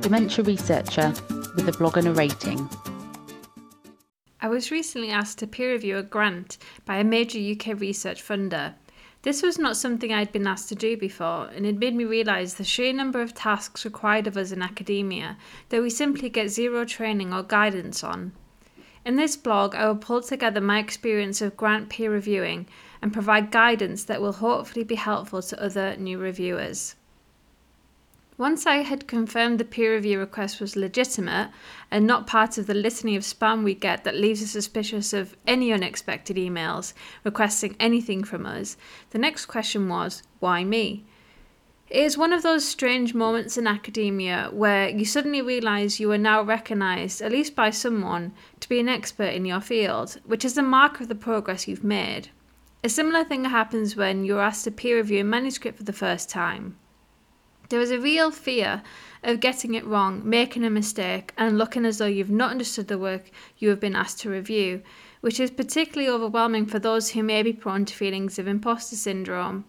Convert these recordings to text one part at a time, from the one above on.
dementia researcher with a blog and a rating. I was recently asked to peer review a grant by a major UK research funder. This was not something I'd been asked to do before, and it made me realise the sheer number of tasks required of us in academia that we simply get zero training or guidance on. In this blog, I will pull together my experience of grant peer reviewing and provide guidance that will hopefully be helpful to other new reviewers. Once I had confirmed the peer review request was legitimate and not part of the litany of spam we get that leaves us suspicious of any unexpected emails requesting anything from us, the next question was, why me? It is one of those strange moments in academia where you suddenly realise you are now recognised, at least by someone, to be an expert in your field, which is a mark of the progress you've made. A similar thing happens when you're asked to peer review a manuscript for the first time. There is a real fear of getting it wrong, making a mistake, and looking as though you've not understood the work you have been asked to review, which is particularly overwhelming for those who may be prone to feelings of imposter syndrome.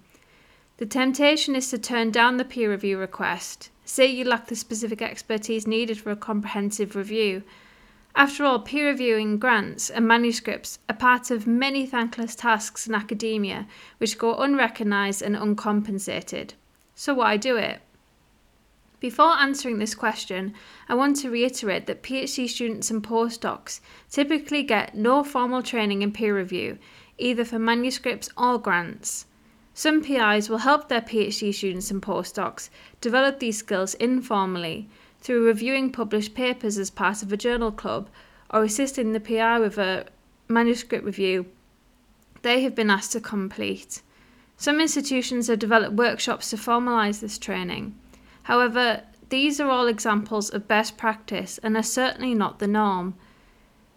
The temptation is to turn down the peer review request, say you lack the specific expertise needed for a comprehensive review. After all, peer reviewing grants and manuscripts are part of many thankless tasks in academia which go unrecognised and uncompensated. So why do it? Before answering this question, I want to reiterate that PhD students and postdocs typically get no formal training in peer review, either for manuscripts or grants. Some PIs will help their PhD students and postdocs develop these skills informally through reviewing published papers as part of a journal club or assisting the PI with a manuscript review they have been asked to complete. Some institutions have developed workshops to formalise this training. However, these are all examples of best practice and are certainly not the norm.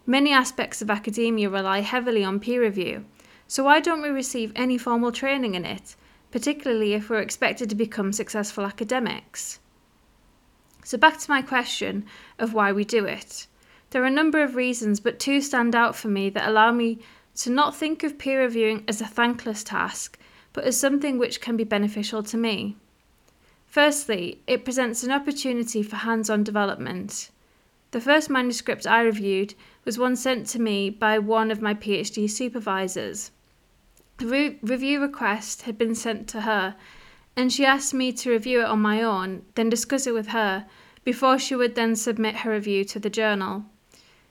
Many aspects of academia rely heavily on peer review, so why don't we receive any formal training in it, particularly if we're expected to become successful academics? So, back to my question of why we do it. There are a number of reasons, but two stand out for me that allow me to not think of peer reviewing as a thankless task, but as something which can be beneficial to me. Firstly, it presents an opportunity for hands on development. The first manuscript I reviewed was one sent to me by one of my PhD supervisors. The re- review request had been sent to her, and she asked me to review it on my own, then discuss it with her, before she would then submit her review to the journal.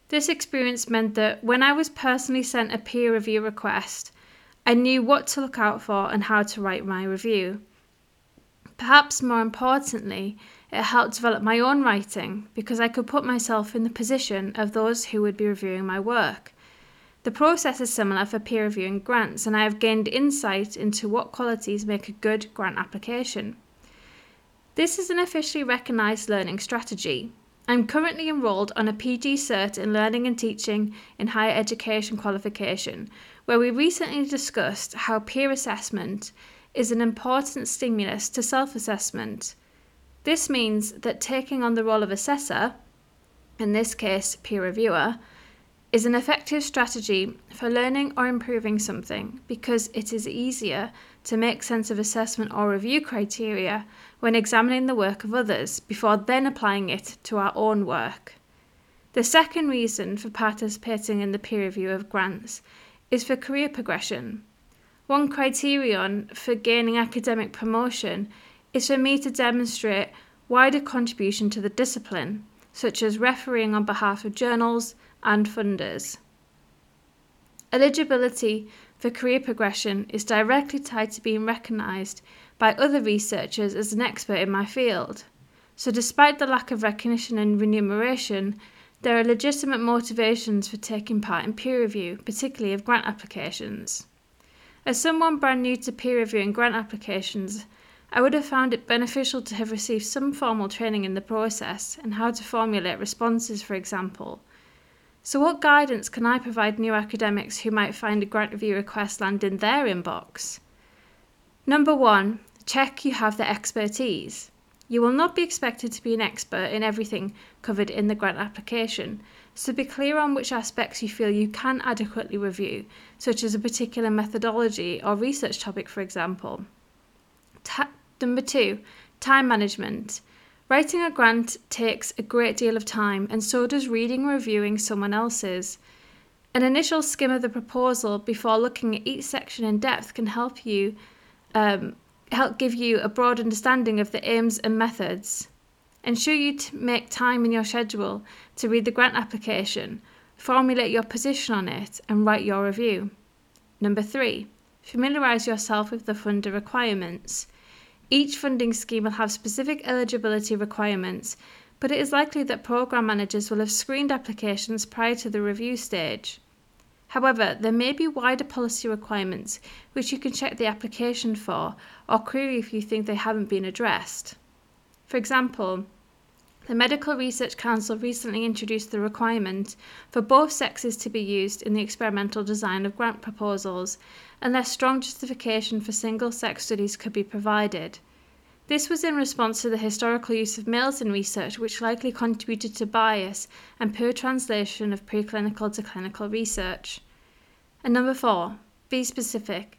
This experience meant that when I was personally sent a peer review request, I knew what to look out for and how to write my review. Perhaps more importantly, it helped develop my own writing because I could put myself in the position of those who would be reviewing my work. The process is similar for peer reviewing grants, and I have gained insight into what qualities make a good grant application. This is an officially recognised learning strategy. I'm currently enrolled on a PG Cert in Learning and Teaching in Higher Education qualification, where we recently discussed how peer assessment is an important stimulus to self assessment. This means that taking on the role of assessor, in this case peer reviewer, is an effective strategy for learning or improving something because it is easier to make sense of assessment or review criteria when examining the work of others before then applying it to our own work. The second reason for participating in the peer review of grants is for career progression. One criterion for gaining academic promotion is for me to demonstrate wider contribution to the discipline, such as refereeing on behalf of journals and funders. Eligibility for career progression is directly tied to being recognised by other researchers as an expert in my field. So, despite the lack of recognition and remuneration, there are legitimate motivations for taking part in peer review, particularly of grant applications. As someone brand new to peer reviewing grant applications, I would have found it beneficial to have received some formal training in the process and how to formulate responses, for example. So, what guidance can I provide new academics who might find a grant review request land in their inbox? Number one, check you have the expertise. You will not be expected to be an expert in everything covered in the grant application, so be clear on which aspects you feel you can adequately review, such as a particular methodology or research topic, for example. Ta- number two, time management. Writing a grant takes a great deal of time, and so does reading and reviewing someone else's. An initial skim of the proposal before looking at each section in depth can help you um, help give you a broad understanding of the aims and methods. Ensure you make time in your schedule to read the grant application, formulate your position on it, and write your review. Number three, familiarise yourself with the funder requirements. Each funding scheme will have specific eligibility requirements, but it is likely that program managers will have screened applications prior to the review stage. However, there may be wider policy requirements which you can check the application for or query if you think they haven't been addressed. For example, the Medical Research Council recently introduced the requirement for both sexes to be used in the experimental design of grant proposals, unless strong justification for single sex studies could be provided. This was in response to the historical use of males in research, which likely contributed to bias and poor translation of preclinical to clinical research. And number four, be specific.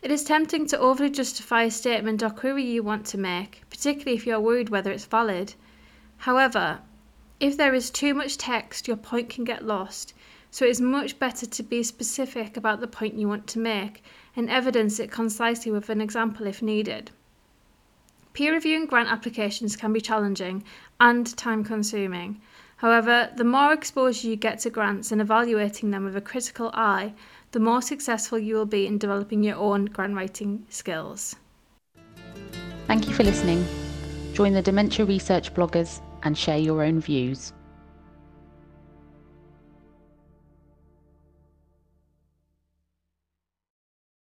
It is tempting to overly justify a statement or query you want to make, particularly if you are worried whether it's valid. However, if there is too much text, your point can get lost, so it is much better to be specific about the point you want to make and evidence it concisely with an example if needed. Peer reviewing grant applications can be challenging and time consuming. However, the more exposure you get to grants and evaluating them with a critical eye, the more successful you will be in developing your own grant writing skills. Thank you for listening. Join the Dementia Research bloggers and share your own views.